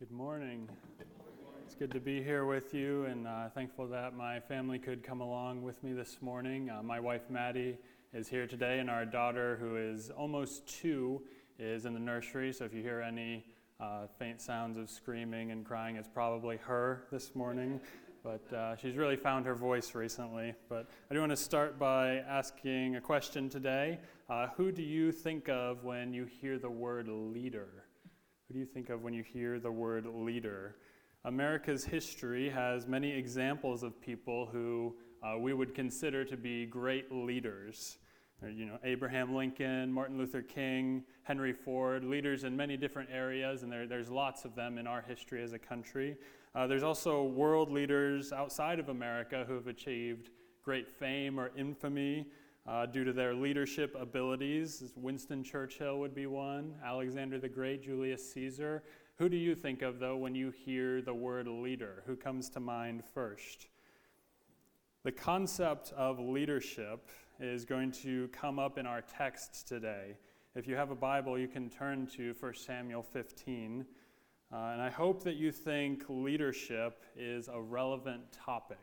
Good morning. It's good to be here with you, and uh, thankful that my family could come along with me this morning. Uh, my wife Maddie is here today, and our daughter, who is almost two, is in the nursery. So if you hear any uh, faint sounds of screaming and crying, it's probably her this morning. But uh, she's really found her voice recently. But I do want to start by asking a question today. Uh, who do you think of when you hear the word leader? Who do you think of when you hear the word leader? America's history has many examples of people who uh, we would consider to be great leaders. Uh, you know, Abraham Lincoln, Martin Luther King, Henry Ford, leaders in many different areas, and there, there's lots of them in our history as a country. Uh, there's also world leaders outside of America who have achieved great fame or infamy uh, due to their leadership abilities. Winston Churchill would be one, Alexander the Great, Julius Caesar. Who do you think of, though, when you hear the word leader? Who comes to mind first? The concept of leadership is going to come up in our text today. If you have a Bible, you can turn to 1 Samuel 15. Uh, and I hope that you think leadership is a relevant topic.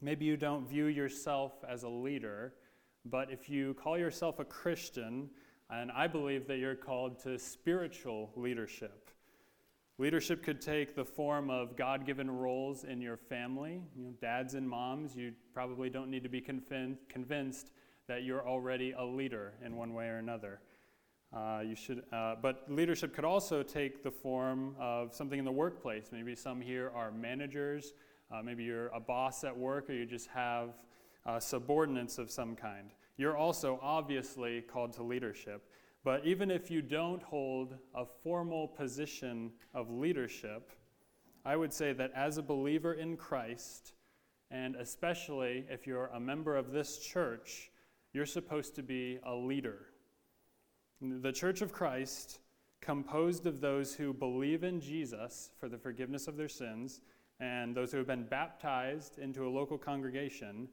Maybe you don't view yourself as a leader, but if you call yourself a Christian, and I believe that you're called to spiritual leadership. Leadership could take the form of God given roles in your family. You know, dads and moms, you probably don't need to be convinced that you're already a leader in one way or another. Uh, you should, uh, but leadership could also take the form of something in the workplace. Maybe some here are managers uh, maybe you're a boss at work or you just have uh, subordinates of some kind. You're also obviously called to leadership. But even if you don't hold a formal position of leadership, I would say that as a believer in Christ, and especially if you're a member of this church, you're supposed to be a leader. The Church of Christ, composed of those who believe in Jesus for the forgiveness of their sins, and those who have been baptized into a local congregation,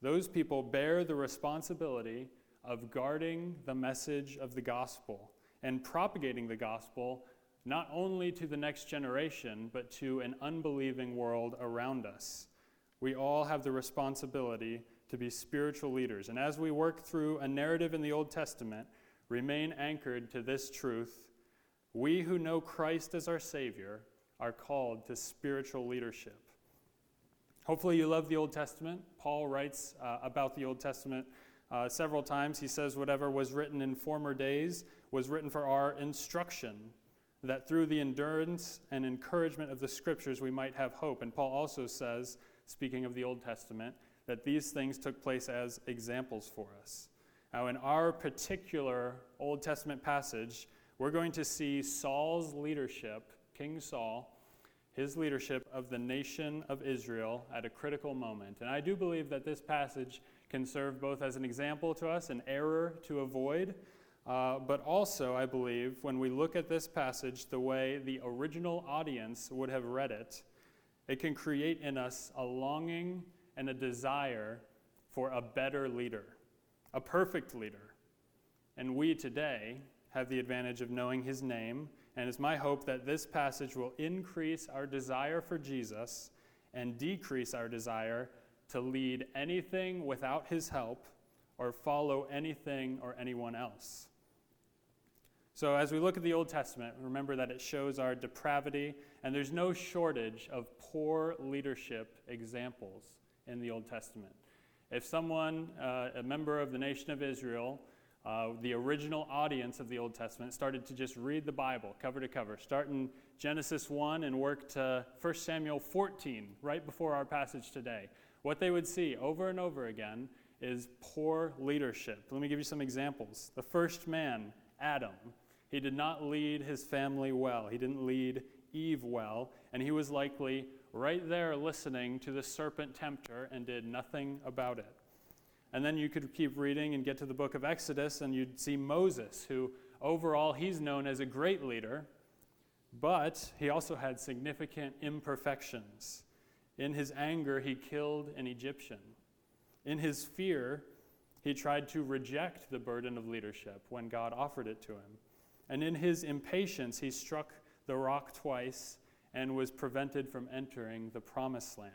those people bear the responsibility of guarding the message of the gospel and propagating the gospel not only to the next generation, but to an unbelieving world around us. We all have the responsibility to be spiritual leaders. And as we work through a narrative in the Old Testament, remain anchored to this truth we who know Christ as our Savior are called to spiritual leadership. Hopefully, you love the Old Testament. Paul writes uh, about the Old Testament uh, several times. He says, Whatever was written in former days was written for our instruction, that through the endurance and encouragement of the scriptures we might have hope. And Paul also says, speaking of the Old Testament, that these things took place as examples for us. Now, in our particular Old Testament passage, we're going to see Saul's leadership King Saul, his leadership of the nation of Israel at a critical moment. And I do believe that this passage can serve both as an example to us, an error to avoid, uh, but also, I believe, when we look at this passage the way the original audience would have read it, it can create in us a longing and a desire for a better leader, a perfect leader. And we today have the advantage of knowing his name and it's my hope that this passage will increase our desire for Jesus and decrease our desire to lead anything without his help or follow anything or anyone else. So, as we look at the Old Testament, remember that it shows our depravity, and there's no shortage of poor leadership examples in the Old Testament. If someone, uh, a member of the nation of Israel, uh, the original audience of the Old Testament started to just read the Bible cover to cover, starting Genesis 1 and work to 1 Samuel 14, right before our passage today. What they would see over and over again is poor leadership. Let me give you some examples. The first man, Adam, he did not lead his family well, he didn't lead Eve well, and he was likely right there listening to the serpent tempter and did nothing about it. And then you could keep reading and get to the book of Exodus, and you'd see Moses, who overall he's known as a great leader, but he also had significant imperfections. In his anger, he killed an Egyptian. In his fear, he tried to reject the burden of leadership when God offered it to him. And in his impatience, he struck the rock twice and was prevented from entering the promised land.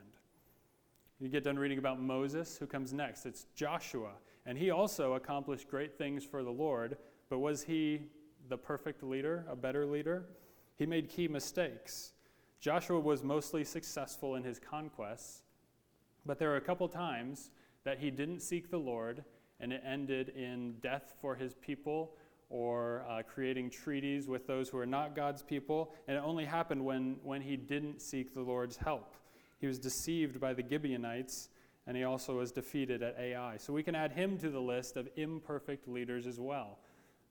You get done reading about Moses, who comes next. It's Joshua. And he also accomplished great things for the Lord, but was he the perfect leader, a better leader? He made key mistakes. Joshua was mostly successful in his conquests, but there are a couple times that he didn't seek the Lord, and it ended in death for his people or uh, creating treaties with those who are not God's people. And it only happened when, when he didn't seek the Lord's help. He was deceived by the Gibeonites, and he also was defeated at Ai. So we can add him to the list of imperfect leaders as well.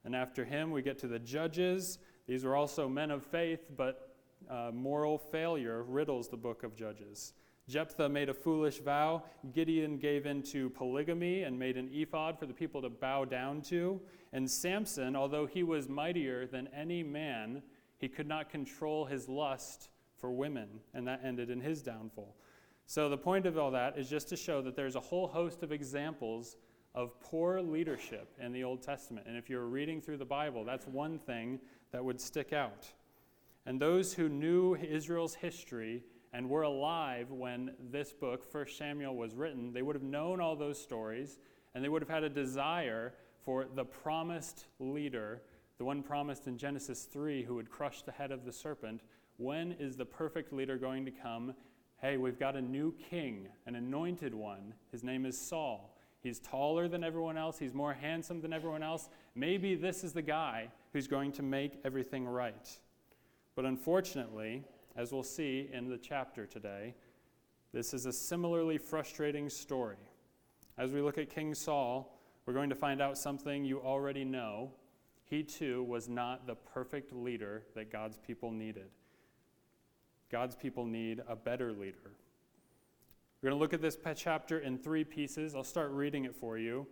And after him, we get to the judges. These were also men of faith, but uh, moral failure riddles the book of Judges. Jephthah made a foolish vow. Gideon gave in to polygamy and made an ephod for the people to bow down to. And Samson, although he was mightier than any man, he could not control his lust for women, and that ended in his downfall. So, the point of all that is just to show that there's a whole host of examples of poor leadership in the Old Testament. And if you're reading through the Bible, that's one thing that would stick out. And those who knew Israel's history and were alive when this book, 1 Samuel, was written, they would have known all those stories and they would have had a desire for the promised leader, the one promised in Genesis 3 who would crush the head of the serpent. When is the perfect leader going to come? Hey, we've got a new king, an anointed one. His name is Saul. He's taller than everyone else, he's more handsome than everyone else. Maybe this is the guy who's going to make everything right. But unfortunately, as we'll see in the chapter today, this is a similarly frustrating story. As we look at King Saul, we're going to find out something you already know. He too was not the perfect leader that God's people needed. God's people need a better leader. We're going to look at this chapter in three pieces. I'll start reading it for you.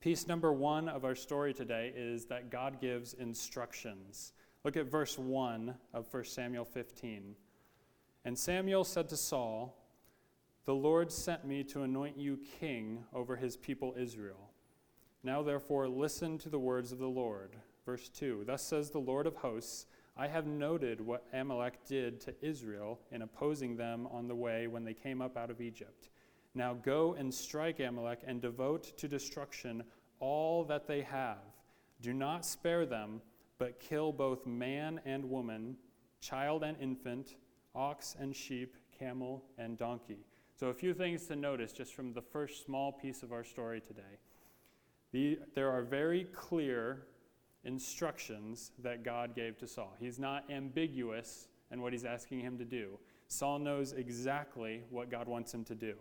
Piece number one of our story today is that God gives instructions. Look at verse 1 of 1 Samuel 15. And Samuel said to Saul, The Lord sent me to anoint you king over his people Israel. Now therefore listen to the words of the Lord. Verse 2 Thus says the Lord of hosts, I have noted what Amalek did to Israel in opposing them on the way when they came up out of Egypt. Now go and strike Amalek and devote to destruction all that they have. Do not spare them but kill both man and woman, child and infant, ox and sheep, camel and donkey. So, a few things to notice just from the first small piece of our story today. The, there are very clear instructions that God gave to Saul. He's not ambiguous in what he's asking him to do. Saul knows exactly what God wants him to do.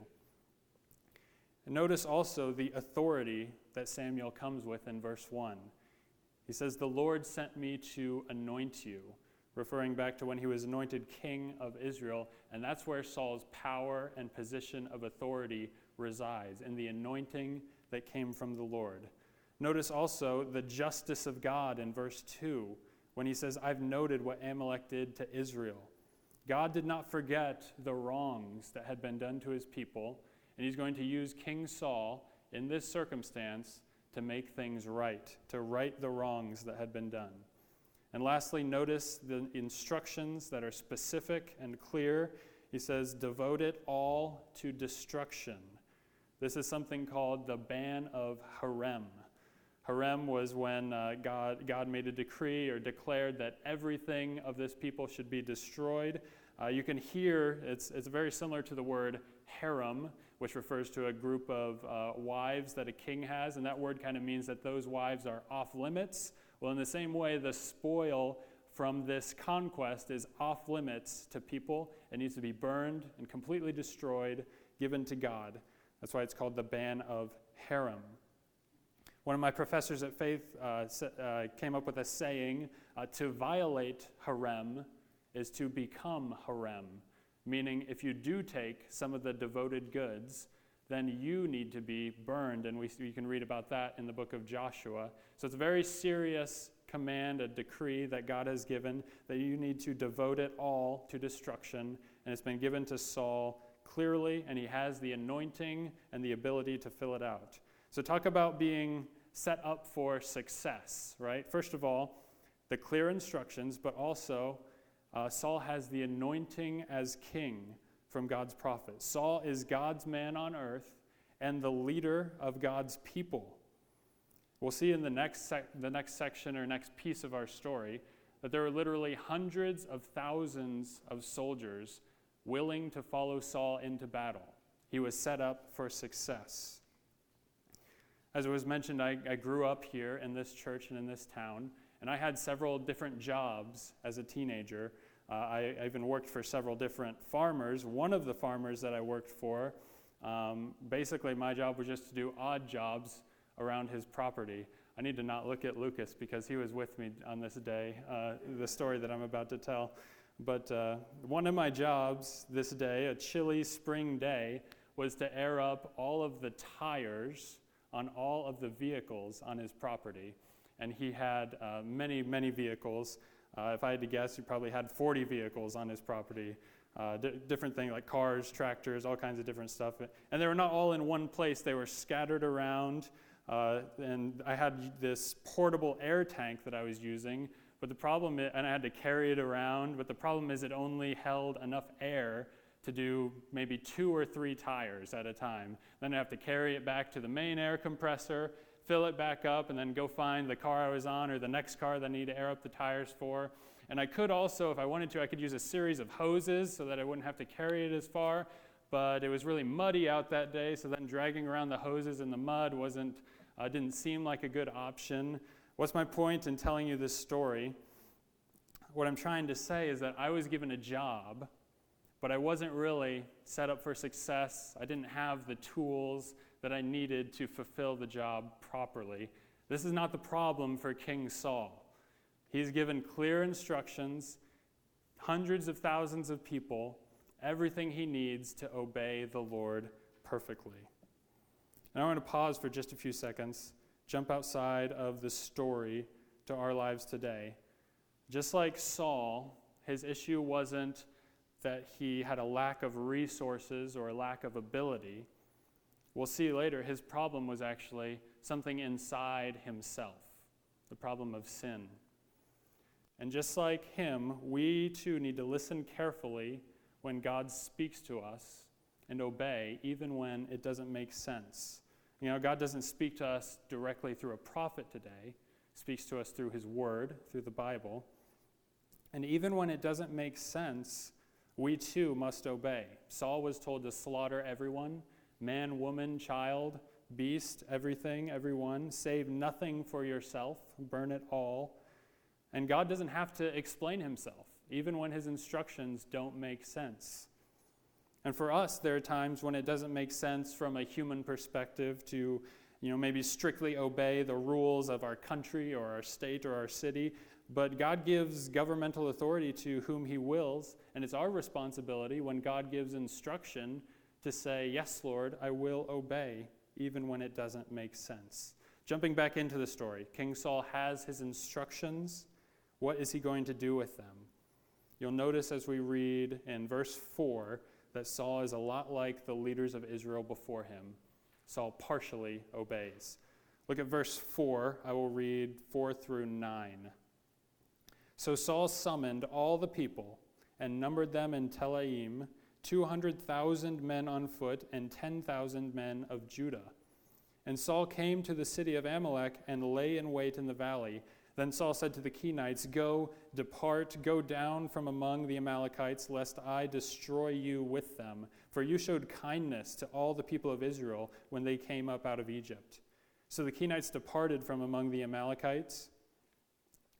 And notice also the authority that Samuel comes with in verse 1. He says, The Lord sent me to anoint you, referring back to when he was anointed king of Israel. And that's where Saul's power and position of authority resides, in the anointing that came from the Lord. Notice also the justice of God in verse 2 when he says, I've noted what Amalek did to Israel. God did not forget the wrongs that had been done to his people, and he's going to use King Saul in this circumstance to make things right, to right the wrongs that had been done. And lastly, notice the instructions that are specific and clear. He says, devote it all to destruction. This is something called the ban of herem. Herem was when uh, God, God made a decree or declared that everything of this people should be destroyed. Uh, you can hear, it's, it's very similar to the word harem which refers to a group of uh, wives that a king has, and that word kind of means that those wives are off limits. Well, in the same way, the spoil from this conquest is off limits to people. It needs to be burned and completely destroyed, given to God. That's why it's called the ban of herem. One of my professors at Faith uh, uh, came up with a saying uh, to violate herem is to become herem meaning if you do take some of the devoted goods, then you need to be burned. And we, we can read about that in the book of Joshua. So it's a very serious command, a decree that God has given that you need to devote it all to destruction. And it's been given to Saul clearly, and he has the anointing and the ability to fill it out. So, talk about being set up for success, right? First of all, the clear instructions, but also uh, Saul has the anointing as king from God's prophet. Saul is God's man on earth and the leader of God's people. We'll see in the next, sec- the next section or next piece of our story that there were literally hundreds of thousands of soldiers willing to follow Saul into battle. He was set up for success. As it was mentioned, I, I grew up here in this church and in this town, and I had several different jobs as a teenager. Uh, I, I, even worked for several different farmers. One of the farmers that I worked for, um, basically, my job was just to do odd jobs around his property. I need to not look at Lucas because he was with me on this day, uh, the story that I'm about to tell. But uh, one of my jobs this day, a chilly spring day, was to air up all of the tires on all of the vehicles on his property. And he had uh, many, many vehicles. Uh, if I had to guess, he probably had 40 vehicles on his property. Uh, d- different things like cars, tractors, all kinds of different stuff. And they were not all in one place, they were scattered around. Uh, and I had this portable air tank that I was using, but the problem is, and I had to carry it around, but the problem is it only held enough air to do maybe two or three tires at a time. Then I have to carry it back to the main air compressor, fill it back up, and then go find the car I was on or the next car that I need to air up the tires for. And I could also, if I wanted to, I could use a series of hoses so that I wouldn't have to carry it as far. But it was really muddy out that day, so then dragging around the hoses in the mud wasn't, uh, didn't seem like a good option. What's my point in telling you this story? What I'm trying to say is that I was given a job but I wasn't really set up for success. I didn't have the tools that I needed to fulfill the job properly. This is not the problem for King Saul. He's given clear instructions, hundreds of thousands of people, everything he needs to obey the Lord perfectly. And I want to pause for just a few seconds, jump outside of the story to our lives today. Just like Saul, his issue wasn't that he had a lack of resources or a lack of ability. We'll see later, his problem was actually something inside himself the problem of sin. And just like him, we too need to listen carefully when God speaks to us and obey, even when it doesn't make sense. You know, God doesn't speak to us directly through a prophet today, speaks to us through his word, through the Bible. And even when it doesn't make sense, we too must obey. Saul was told to slaughter everyone man, woman, child, beast, everything, everyone. Save nothing for yourself, burn it all. And God doesn't have to explain himself, even when his instructions don't make sense. And for us, there are times when it doesn't make sense from a human perspective to, you know, maybe strictly obey the rules of our country or our state or our city. But God gives governmental authority to whom He wills, and it's our responsibility when God gives instruction to say, Yes, Lord, I will obey, even when it doesn't make sense. Jumping back into the story, King Saul has his instructions. What is he going to do with them? You'll notice as we read in verse 4 that Saul is a lot like the leaders of Israel before him. Saul partially obeys. Look at verse 4. I will read 4 through 9. So Saul summoned all the people and numbered them in Telaim, 200,000 men on foot and 10,000 men of Judah. And Saul came to the city of Amalek and lay in wait in the valley. Then Saul said to the Kenites, Go, depart, go down from among the Amalekites, lest I destroy you with them. For you showed kindness to all the people of Israel when they came up out of Egypt. So the Kenites departed from among the Amalekites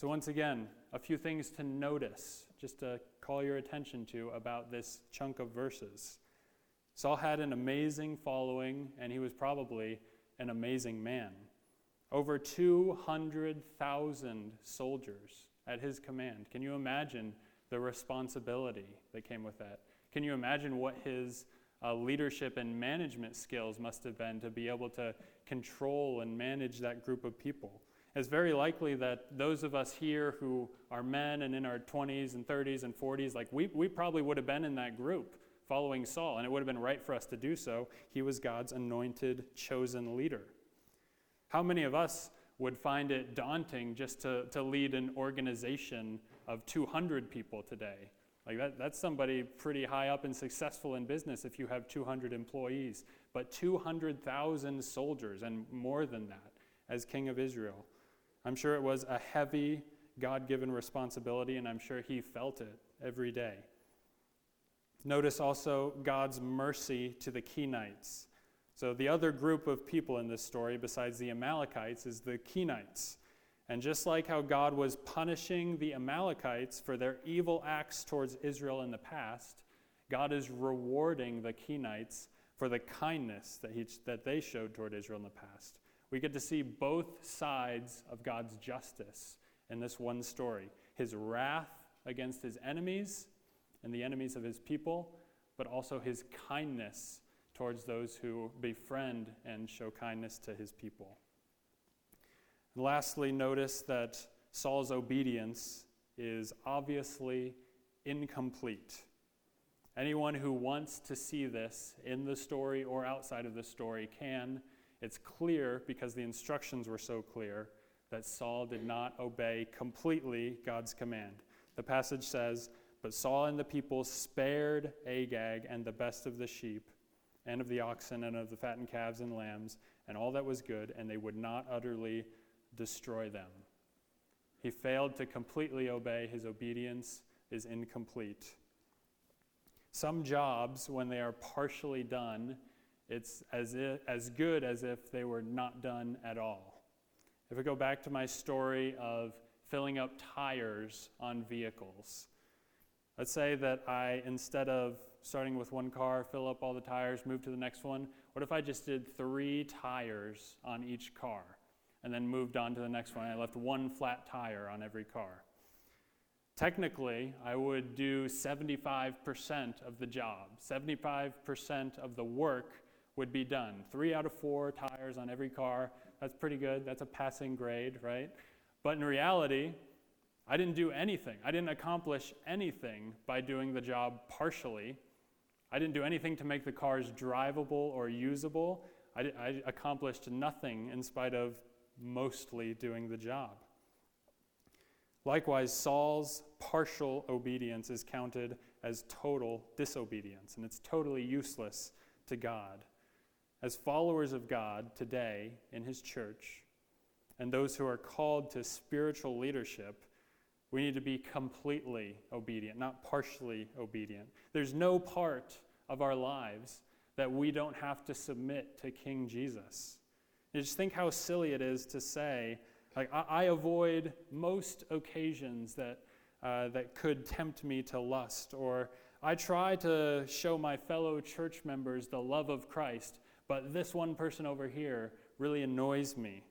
So, once again, a few things to notice, just to call your attention to about this chunk of verses. Saul had an amazing following, and he was probably an amazing man. over 200,000 soldiers at his command. Can you imagine the responsibility that came with that? Can you imagine what his uh, leadership and management skills must have been to be able to control and manage that group of people? It's very likely that those of us here who are men and in our 20s and 30s and 40s, like we, we probably would have been in that group following Saul, and it would have been right for us to do so. He was God's anointed, chosen leader. How many of us would find it daunting just to, to lead an organization of 200 people today? Like that, that's somebody pretty high up and successful in business if you have 200 employees, but 200,000 soldiers and more than that as king of Israel. I'm sure it was a heavy God given responsibility, and I'm sure he felt it every day. Notice also God's mercy to the Kenites. So, the other group of people in this story, besides the Amalekites, is the Kenites. And just like how God was punishing the Amalekites for their evil acts towards Israel in the past, God is rewarding the Kenites for the kindness that, he, that they showed toward Israel in the past. We get to see both sides of God's justice in this one story his wrath against his enemies and the enemies of his people, but also his kindness towards those who befriend and show kindness to his people. And lastly, notice that Saul's obedience is obviously incomplete. Anyone who wants to see this in the story or outside of the story can. It's clear because the instructions were so clear that Saul did not obey completely God's command. The passage says, But Saul and the people spared Agag and the best of the sheep, and of the oxen, and of the fattened calves and lambs, and all that was good, and they would not utterly destroy them. He failed to completely obey, his obedience is incomplete. Some jobs, when they are partially done, it's as, if, as good as if they were not done at all. If we go back to my story of filling up tires on vehicles, let's say that I, instead of starting with one car, fill up all the tires, move to the next one, what if I just did three tires on each car and then moved on to the next one? I left one flat tire on every car. Technically, I would do 75% of the job, 75% of the work would be done. Three out of four tires on every car. That's pretty good. That's a passing grade, right? But in reality, I didn't do anything. I didn't accomplish anything by doing the job partially. I didn't do anything to make the cars drivable or usable. I, I accomplished nothing in spite of mostly doing the job. Likewise, Saul's partial obedience is counted as total disobedience, and it's totally useless to God as followers of God today in His church, and those who are called to spiritual leadership, we need to be completely obedient, not partially obedient. There's no part of our lives that we don't have to submit to King Jesus. You just think how silly it is to say, like, I, I avoid most occasions that, uh, that could tempt me to lust, or I try to show my fellow church members the love of Christ but this one person over here really annoys me.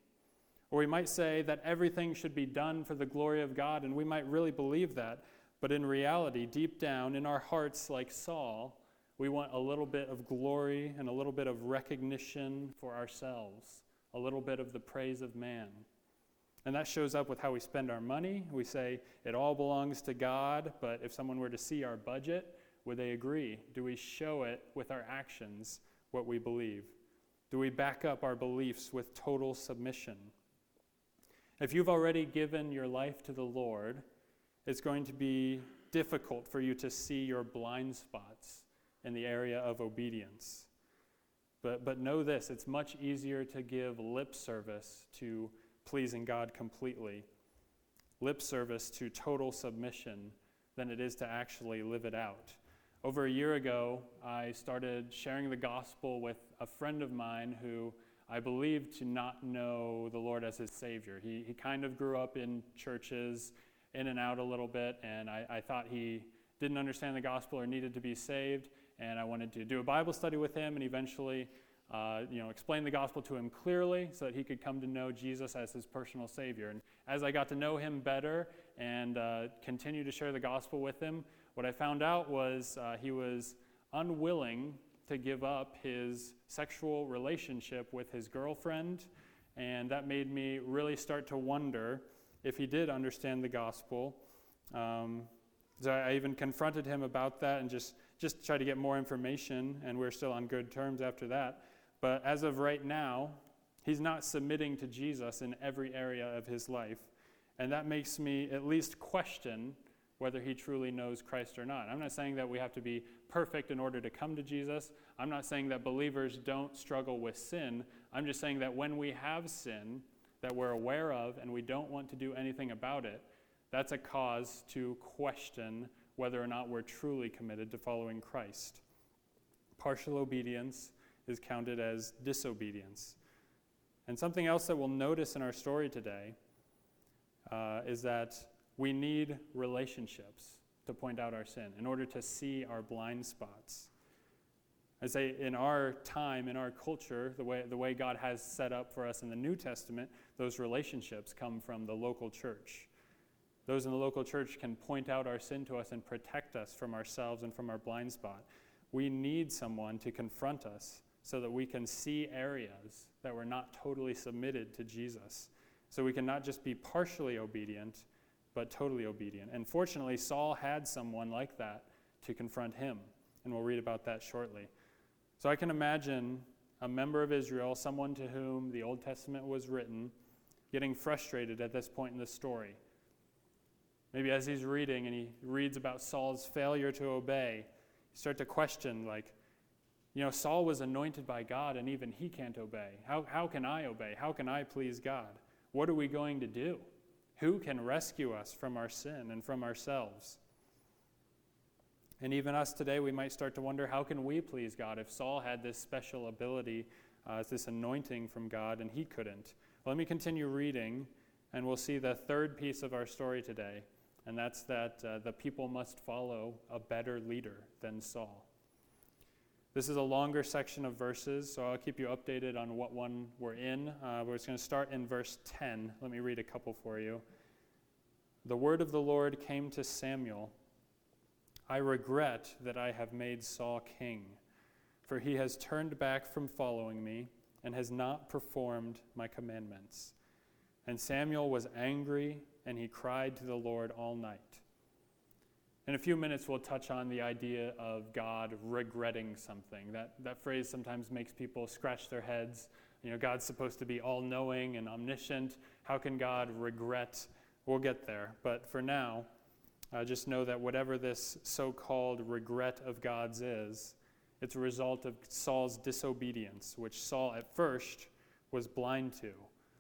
Or we might say that everything should be done for the glory of God, and we might really believe that. But in reality, deep down in our hearts, like Saul, we want a little bit of glory and a little bit of recognition for ourselves, a little bit of the praise of man. And that shows up with how we spend our money. We say it all belongs to God, but if someone were to see our budget, would they agree? Do we show it with our actions what we believe? Do we back up our beliefs with total submission? If you've already given your life to the Lord, it's going to be difficult for you to see your blind spots in the area of obedience. But, but know this it's much easier to give lip service to pleasing God completely, lip service to total submission, than it is to actually live it out. Over a year ago, I started sharing the gospel with a friend of mine who I believed to not know the Lord as his Savior. He, he kind of grew up in churches, in and out a little bit, and I, I thought he didn't understand the gospel or needed to be saved. And I wanted to do a Bible study with him, and eventually uh, you know, explain the gospel to him clearly so that he could come to know Jesus as his personal Savior. And as I got to know him better and uh, continue to share the gospel with him, what I found out was uh, he was unwilling to give up his sexual relationship with his girlfriend, and that made me really start to wonder if he did understand the gospel. Um, so I even confronted him about that and just, just tried to get more information, and we're still on good terms after that. But as of right now, he's not submitting to Jesus in every area of his life. And that makes me at least question whether he truly knows Christ or not. I'm not saying that we have to be perfect in order to come to Jesus. I'm not saying that believers don't struggle with sin. I'm just saying that when we have sin that we're aware of and we don't want to do anything about it, that's a cause to question whether or not we're truly committed to following Christ. Partial obedience is counted as disobedience. And something else that we'll notice in our story today uh, is that we need relationships to point out our sin in order to see our blind spots. I say in our time, in our culture, the way, the way God has set up for us in the New Testament, those relationships come from the local church. Those in the local church can point out our sin to us and protect us from ourselves and from our blind spot. We need someone to confront us so that we can see areas that we're not totally submitted to Jesus. So we can not just be partially obedient, but totally obedient. And fortunately, Saul had someone like that to confront him. And we'll read about that shortly. So I can imagine a member of Israel, someone to whom the Old Testament was written, getting frustrated at this point in the story. Maybe as he's reading and he reads about Saul's failure to obey, you start to question, like, you know, Saul was anointed by God and even he can't obey. How, how can I obey? How can I please God? What are we going to do? Who can rescue us from our sin and from ourselves? And even us today, we might start to wonder how can we please God if Saul had this special ability, uh, this anointing from God, and he couldn't? Well, let me continue reading, and we'll see the third piece of our story today, and that's that uh, the people must follow a better leader than Saul. This is a longer section of verses, so I'll keep you updated on what one we're in. Uh, we're going to start in verse 10. Let me read a couple for you. The word of the Lord came to Samuel I regret that I have made Saul king, for he has turned back from following me and has not performed my commandments. And Samuel was angry, and he cried to the Lord all night. In a few minutes, we'll touch on the idea of God regretting something. That, that phrase sometimes makes people scratch their heads. You know, God's supposed to be all knowing and omniscient. How can God regret? We'll get there. But for now, uh, just know that whatever this so called regret of God's is, it's a result of Saul's disobedience, which Saul at first was blind to.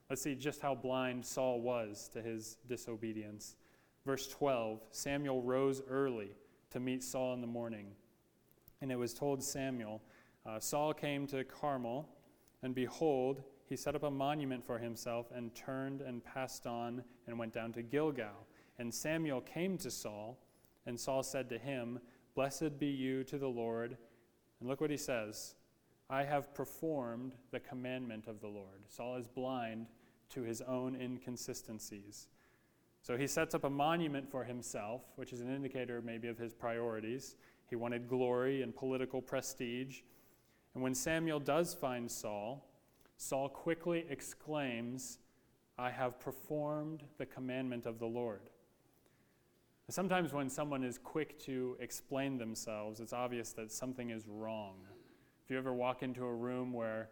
Let's see just how blind Saul was to his disobedience. Verse 12 Samuel rose early to meet Saul in the morning. And it was told Samuel, uh, Saul came to Carmel, and behold, he set up a monument for himself and turned and passed on and went down to Gilgal. And Samuel came to Saul, and Saul said to him, Blessed be you to the Lord. And look what he says I have performed the commandment of the Lord. Saul is blind to his own inconsistencies. So he sets up a monument for himself, which is an indicator maybe of his priorities. He wanted glory and political prestige. And when Samuel does find Saul, Saul quickly exclaims, I have performed the commandment of the Lord. Sometimes when someone is quick to explain themselves, it's obvious that something is wrong. If you ever walk into a room where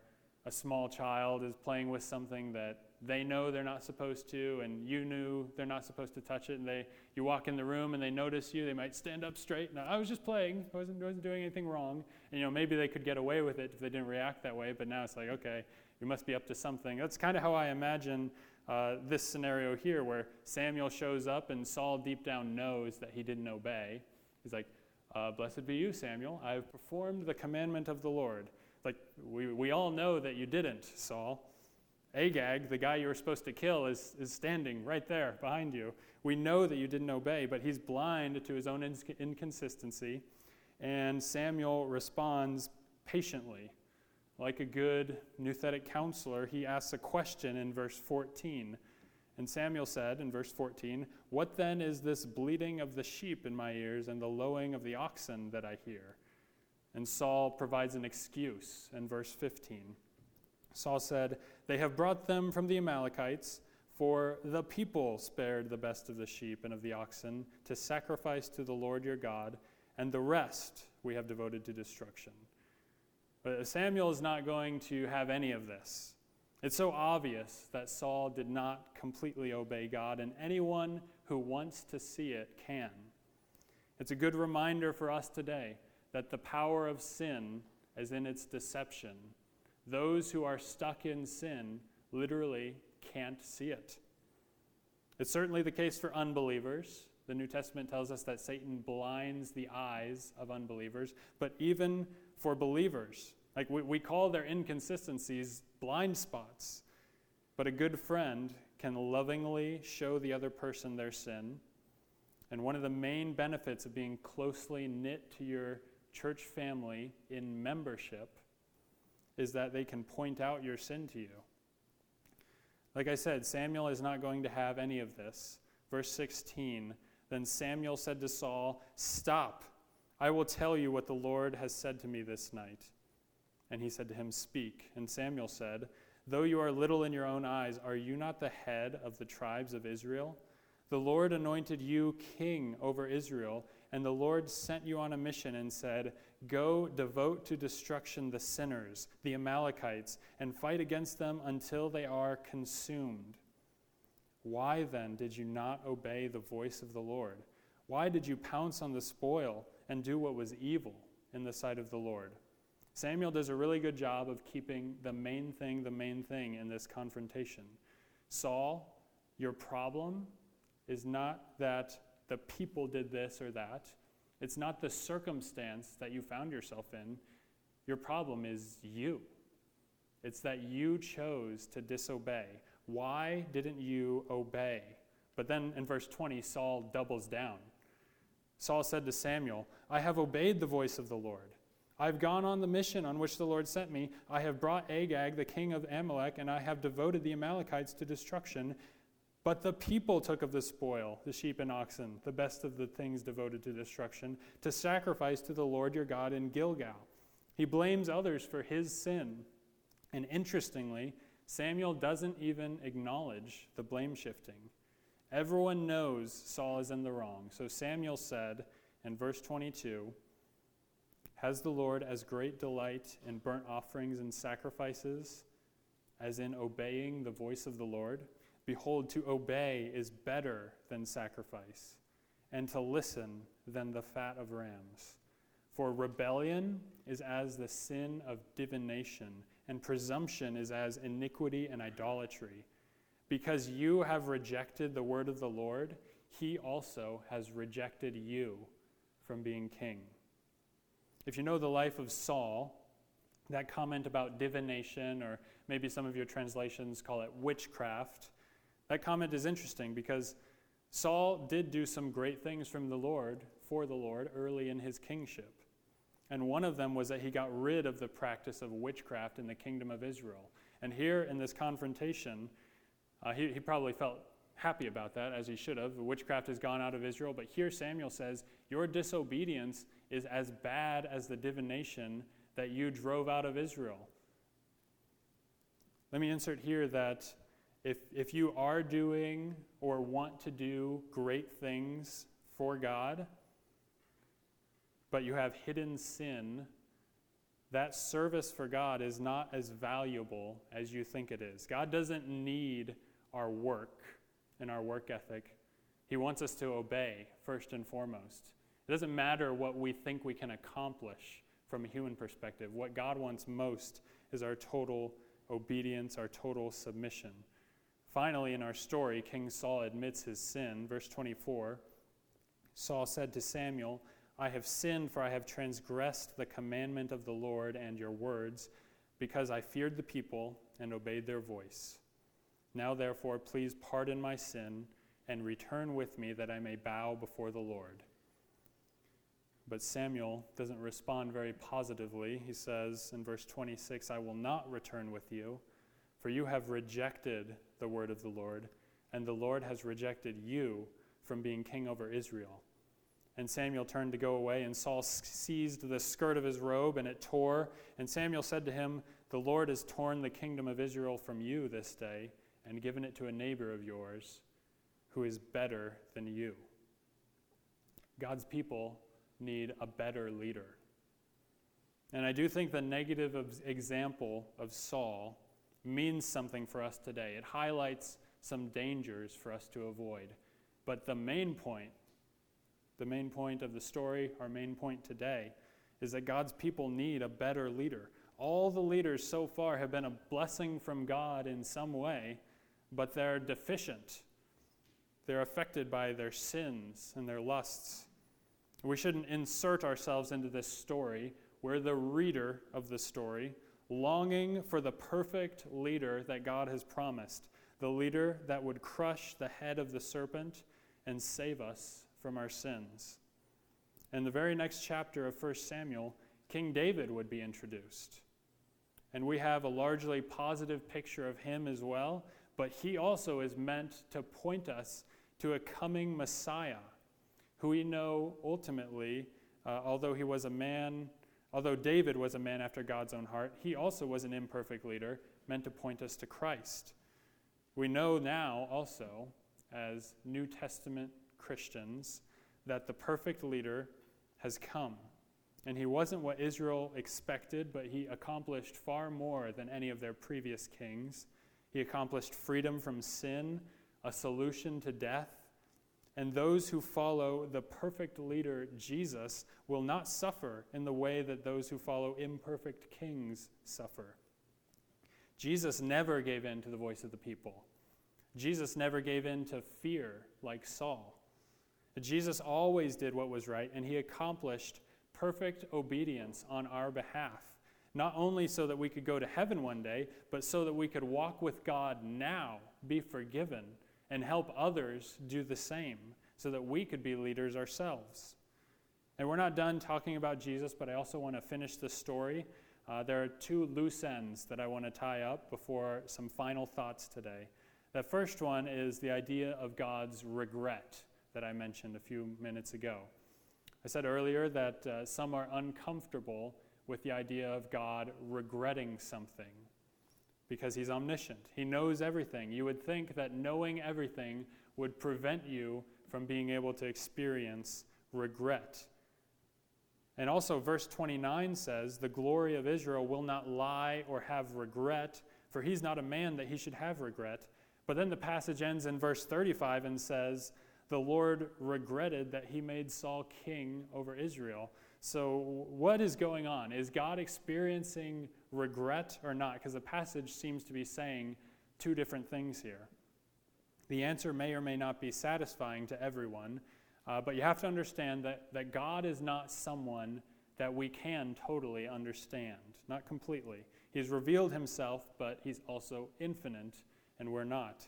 a small child is playing with something that they know they're not supposed to and you knew they're not supposed to touch it and they you walk in the room and they notice you they might stand up straight. And i was just playing i wasn't, wasn't doing anything wrong. And you know maybe they could get away with it if they didn't react that way but now it's like okay you must be up to something. That's kind of how i imagine uh, this scenario here where samuel shows up and saul deep down knows that he didn't obey. He's like uh, blessed be you samuel. I have performed the commandment of the lord. Like we, we all know that you didn't saul Agag, the guy you were supposed to kill, is, is standing right there behind you. We know that you didn't obey, but he's blind to his own inconsistency. And Samuel responds patiently. Like a good nouthetic counselor, he asks a question in verse 14. And Samuel said in verse 14, What then is this bleating of the sheep in my ears and the lowing of the oxen that I hear? And Saul provides an excuse in verse 15. Saul said, They have brought them from the Amalekites, for the people spared the best of the sheep and of the oxen to sacrifice to the Lord your God, and the rest we have devoted to destruction. But Samuel is not going to have any of this. It's so obvious that Saul did not completely obey God, and anyone who wants to see it can. It's a good reminder for us today that the power of sin is in its deception. Those who are stuck in sin literally can't see it. It's certainly the case for unbelievers. The New Testament tells us that Satan blinds the eyes of unbelievers, but even for believers, like we, we call their inconsistencies blind spots. But a good friend can lovingly show the other person their sin. And one of the main benefits of being closely knit to your church family in membership is that they can point out your sin to you. Like I said, Samuel is not going to have any of this. Verse 16 Then Samuel said to Saul, Stop, I will tell you what the Lord has said to me this night. And he said to him, Speak. And Samuel said, Though you are little in your own eyes, are you not the head of the tribes of Israel? The Lord anointed you king over Israel, and the Lord sent you on a mission and said, Go devote to destruction the sinners, the Amalekites, and fight against them until they are consumed. Why then did you not obey the voice of the Lord? Why did you pounce on the spoil and do what was evil in the sight of the Lord? Samuel does a really good job of keeping the main thing the main thing in this confrontation. Saul, your problem is not that the people did this or that. It's not the circumstance that you found yourself in. Your problem is you. It's that you chose to disobey. Why didn't you obey? But then in verse 20, Saul doubles down. Saul said to Samuel, I have obeyed the voice of the Lord. I've gone on the mission on which the Lord sent me. I have brought Agag, the king of Amalek, and I have devoted the Amalekites to destruction. But the people took of the spoil, the sheep and oxen, the best of the things devoted to destruction, to sacrifice to the Lord your God in Gilgal. He blames others for his sin. And interestingly, Samuel doesn't even acknowledge the blame shifting. Everyone knows Saul is in the wrong. So Samuel said in verse 22 has the Lord as great delight in burnt offerings and sacrifices as in obeying the voice of the Lord? Behold, to obey is better than sacrifice, and to listen than the fat of rams. For rebellion is as the sin of divination, and presumption is as iniquity and idolatry. Because you have rejected the word of the Lord, he also has rejected you from being king. If you know the life of Saul, that comment about divination, or maybe some of your translations call it witchcraft, that comment is interesting because Saul did do some great things from the Lord, for the Lord, early in his kingship. And one of them was that he got rid of the practice of witchcraft in the kingdom of Israel. And here in this confrontation, uh, he, he probably felt happy about that, as he should have. Witchcraft has gone out of Israel. But here Samuel says, Your disobedience is as bad as the divination that you drove out of Israel. Let me insert here that if, if you are doing or want to do great things for God, but you have hidden sin, that service for God is not as valuable as you think it is. God doesn't need our work and our work ethic. He wants us to obey first and foremost. It doesn't matter what we think we can accomplish from a human perspective. What God wants most is our total obedience, our total submission. Finally, in our story, King Saul admits his sin. Verse 24 Saul said to Samuel, I have sinned, for I have transgressed the commandment of the Lord and your words, because I feared the people and obeyed their voice. Now, therefore, please pardon my sin and return with me that I may bow before the Lord. But Samuel doesn't respond very positively. He says in verse 26, I will not return with you, for you have rejected the word of the Lord, and the Lord has rejected you from being king over Israel. And Samuel turned to go away, and Saul seized the skirt of his robe, and it tore. And Samuel said to him, The Lord has torn the kingdom of Israel from you this day, and given it to a neighbor of yours, who is better than you. God's people need a better leader. And I do think the negative example of Saul means something for us today. It highlights some dangers for us to avoid. But the main point, the main point of the story, our main point today, is that God's people need a better leader. All the leaders so far have been a blessing from God in some way, but they're deficient. They're affected by their sins and their lusts. We shouldn't insert ourselves into this story. We're the reader of the story, longing for the perfect leader that God has promised, the leader that would crush the head of the serpent and save us from our sins. In the very next chapter of 1 Samuel, King David would be introduced. And we have a largely positive picture of him as well, but he also is meant to point us to a coming Messiah who we know ultimately, uh, although he was a man, although David was a man after God's own heart, he also was an imperfect leader meant to point us to Christ. We know now also, as New Testament Christians, that the perfect leader has come. And he wasn't what Israel expected, but he accomplished far more than any of their previous kings. He accomplished freedom from sin, a solution to death, and those who follow the perfect leader, Jesus, will not suffer in the way that those who follow imperfect kings suffer. Jesus never gave in to the voice of the people. Jesus never gave in to fear like Saul. Jesus always did what was right, and he accomplished perfect obedience on our behalf. Not only so that we could go to heaven one day, but so that we could walk with God now, be forgiven, and help others do the same so that we could be leaders ourselves. And we're not done talking about Jesus, but I also want to finish the story. Uh, there are two loose ends that I want to tie up before some final thoughts today. The first one is the idea of God's regret that I mentioned a few minutes ago. I said earlier that uh, some are uncomfortable with the idea of God regretting something because he's omniscient. He knows everything. You would think that knowing everything would prevent you from being able to experience regret. And also, verse 29 says, The glory of Israel will not lie or have regret, for he's not a man that he should have regret. But then the passage ends in verse 35 and says, The Lord regretted that he made Saul king over Israel. So, what is going on? Is God experiencing regret or not? Because the passage seems to be saying two different things here. The answer may or may not be satisfying to everyone, uh, but you have to understand that, that God is not someone that we can totally understand, not completely. He's revealed himself, but he's also infinite, and we're not.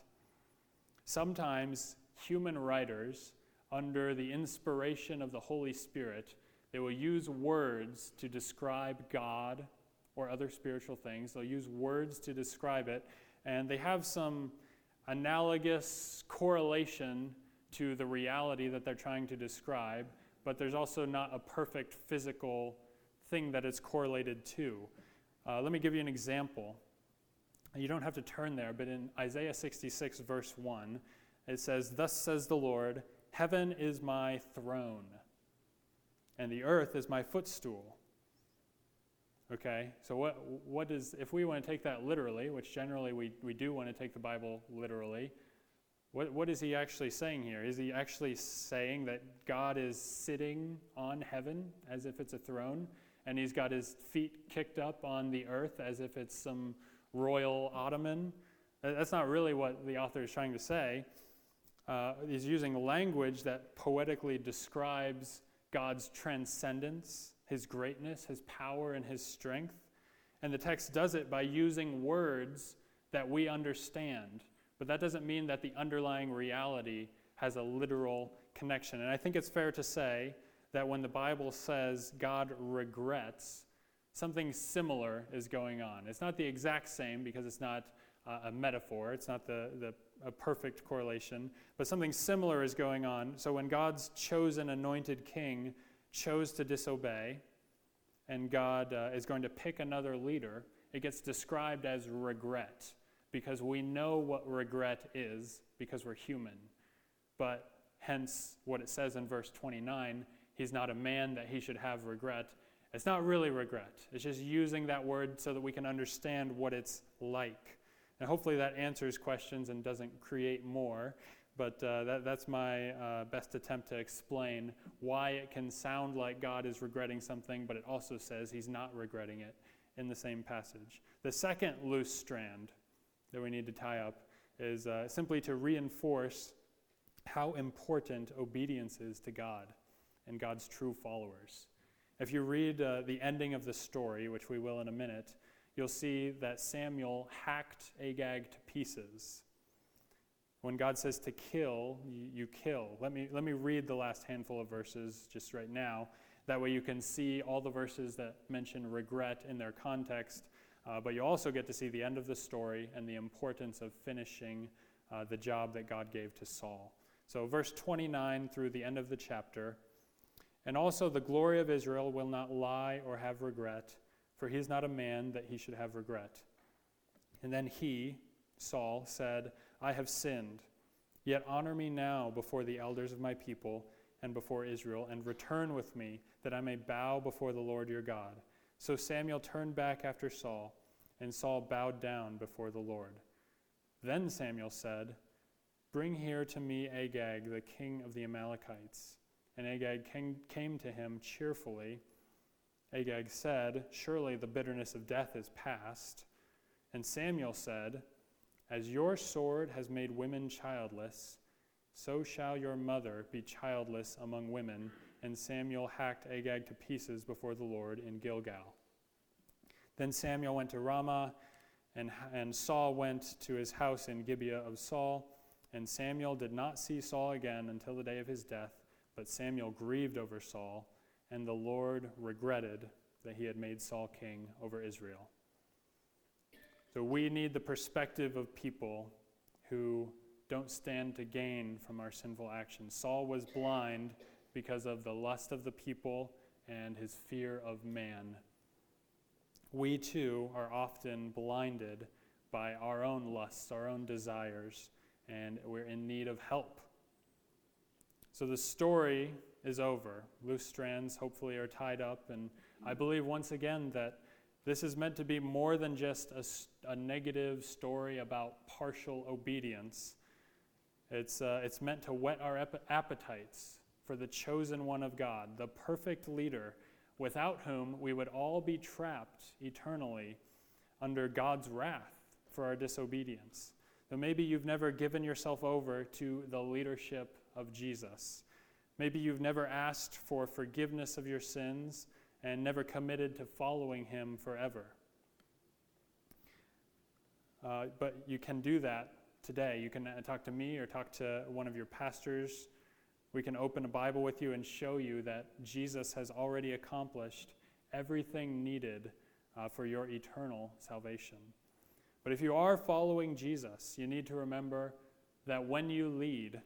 Sometimes human writers, under the inspiration of the Holy Spirit, they will use words to describe God or other spiritual things. They'll use words to describe it, and they have some analogous correlation to the reality that they're trying to describe, but there's also not a perfect physical thing that it's correlated to. Uh, let me give you an example. You don't have to turn there, but in Isaiah 66, verse 1, it says, Thus says the Lord, Heaven is my throne, and the earth is my footstool. Okay, so what, what is, if we want to take that literally, which generally we, we do want to take the Bible literally, what, what is he actually saying here? Is he actually saying that God is sitting on heaven as if it's a throne, and he's got his feet kicked up on the earth as if it's some royal ottoman? That's not really what the author is trying to say. Uh, he's using language that poetically describes God's transcendence his greatness, his power, and his strength. And the text does it by using words that we understand. But that doesn't mean that the underlying reality has a literal connection. And I think it's fair to say that when the Bible says God regrets, something similar is going on. It's not the exact same because it's not uh, a metaphor, it's not the, the a perfect correlation, but something similar is going on. So when God's chosen anointed king chose to disobey, and God uh, is going to pick another leader, it gets described as regret because we know what regret is because we're human. But hence, what it says in verse 29 he's not a man that he should have regret. It's not really regret, it's just using that word so that we can understand what it's like. And hopefully that answers questions and doesn't create more. But uh, that, that's my uh, best attempt to explain why it can sound like God is regretting something, but it also says he's not regretting it in the same passage. The second loose strand that we need to tie up is uh, simply to reinforce how important obedience is to God and God's true followers. If you read uh, the ending of the story, which we will in a minute, you'll see that Samuel hacked Agag to pieces. When God says to kill, you, kill. Let me, let me read the last handful of verses just right now. That way you can see all the verses that mention regret in their context, uh, but you also get to see the end of the story and the importance of finishing uh, the job that God gave to Saul. So, verse 29 through the end of the chapter. And also, the glory of Israel will not lie or have regret, for he is not a man that he should have regret. And then he, Saul, said, I have sinned. Yet honor me now before the elders of my people and before Israel, and return with me, that I may bow before the Lord your God. So Samuel turned back after Saul, and Saul bowed down before the Lord. Then Samuel said, Bring here to me Agag, the king of the Amalekites. And Agag came to him cheerfully. Agag said, Surely the bitterness of death is past. And Samuel said, As your sword has made women childless, so shall your mother be childless among women. And Samuel hacked Agag to pieces before the Lord in Gilgal. Then Samuel went to Ramah, and, and Saul went to his house in Gibeah of Saul. And Samuel did not see Saul again until the day of his death, but Samuel grieved over Saul, and the Lord regretted that he had made Saul king over Israel. So we need the perspective of people who don't stand to gain from our sinful actions. Saul was blind because of the lust of the people and his fear of man. We too are often blinded by our own lusts, our own desires, and we're in need of help. So the story is over. Loose strands hopefully are tied up, and I believe once again that this is meant to be more than just a, a negative story about partial obedience. It's, uh, it's meant to whet our appetites for the chosen one of God, the perfect leader, without whom we would all be trapped eternally under God's wrath for our disobedience. So maybe you've never given yourself over to the leadership of Jesus. Maybe you've never asked for forgiveness of your sins and never committed to following him forever. Uh, but you can do that today. You can uh, talk to me or talk to one of your pastors. We can open a Bible with you and show you that Jesus has already accomplished everything needed uh, for your eternal salvation. But if you are following Jesus, you need to remember that when you lead,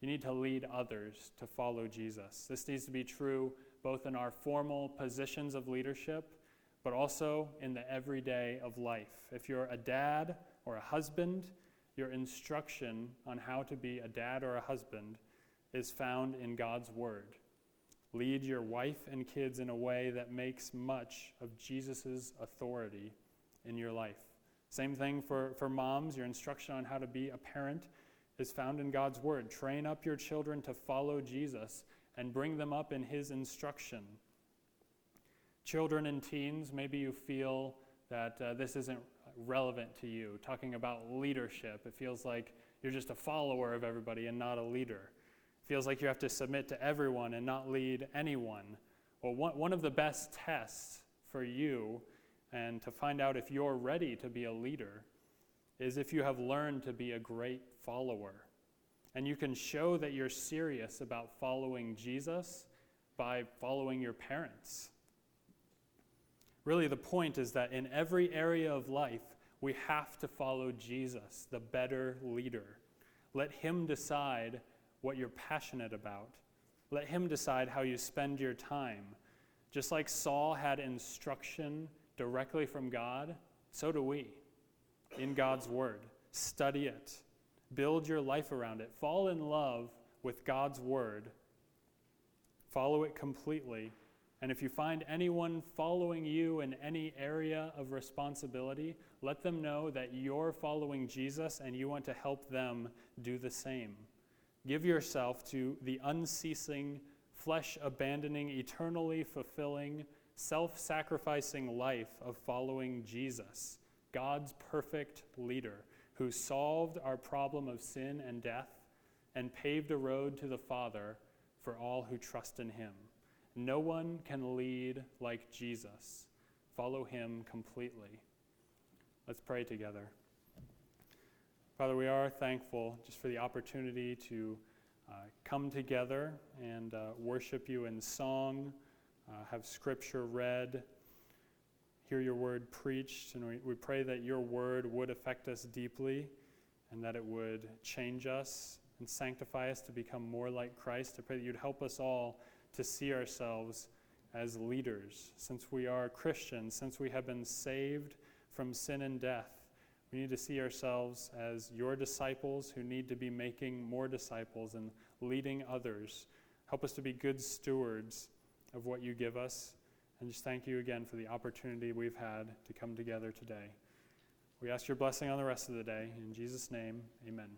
you need to lead others to follow Jesus. This needs to be true both in our formal positions of leadership, but also in the everyday of life. If you're a dad or a husband, your instruction on how to be a dad or a husband is found in God's Word. Lead your wife and kids in a way that makes much of Jesus' authority in your life. Same thing for, for moms. Your instruction on how to be a parent is found in God's Word. Train up your children to follow Jesus and bring them up in His instruction. Children and teens, maybe you feel that uh, this isn't relevant to you. Talking about leadership, it feels like you're just a follower of everybody and not a leader. It feels like you have to submit to everyone and not lead anyone. Well, one, one of the best tests for you and to find out if you're ready to be a leader is if you have learned to be a great follower. And you can show that you're serious about following Jesus by following your parents. Really, the point is that in every area of life, we have to follow Jesus, the better leader. Let Him decide what you're passionate about. Let Him decide how you spend your time. Just like Saul had instruction directly from God, so do we in God's Word. Study it, build your life around it, fall in love with God's Word, follow it completely. And if you find anyone following you in any area of responsibility, let them know that you're following Jesus and you want to help them do the same. Give yourself to the unceasing, flesh abandoning, eternally fulfilling, self sacrificing life of following Jesus, God's perfect leader, who solved our problem of sin and death and paved a road to the Father for all who trust in him. No one can lead like Jesus. Follow him completely. Let's pray together. Father, we are thankful just for the opportunity to uh, come together and uh, worship you in song, uh, have scripture read, hear your word preached. And we, we pray that your word would affect us deeply and that it would change us and sanctify us to become more like Christ. I pray that you'd help us all to see ourselves as leaders. Since we are Christians, since we have been saved from sin and death, we need to see ourselves as your disciples who need to be making more disciples and leading others. Help us to be good stewards of what you give us. And just thank you again for the opportunity we've had to come together today. We ask your blessing on the rest of the day. In Jesus' name, amen.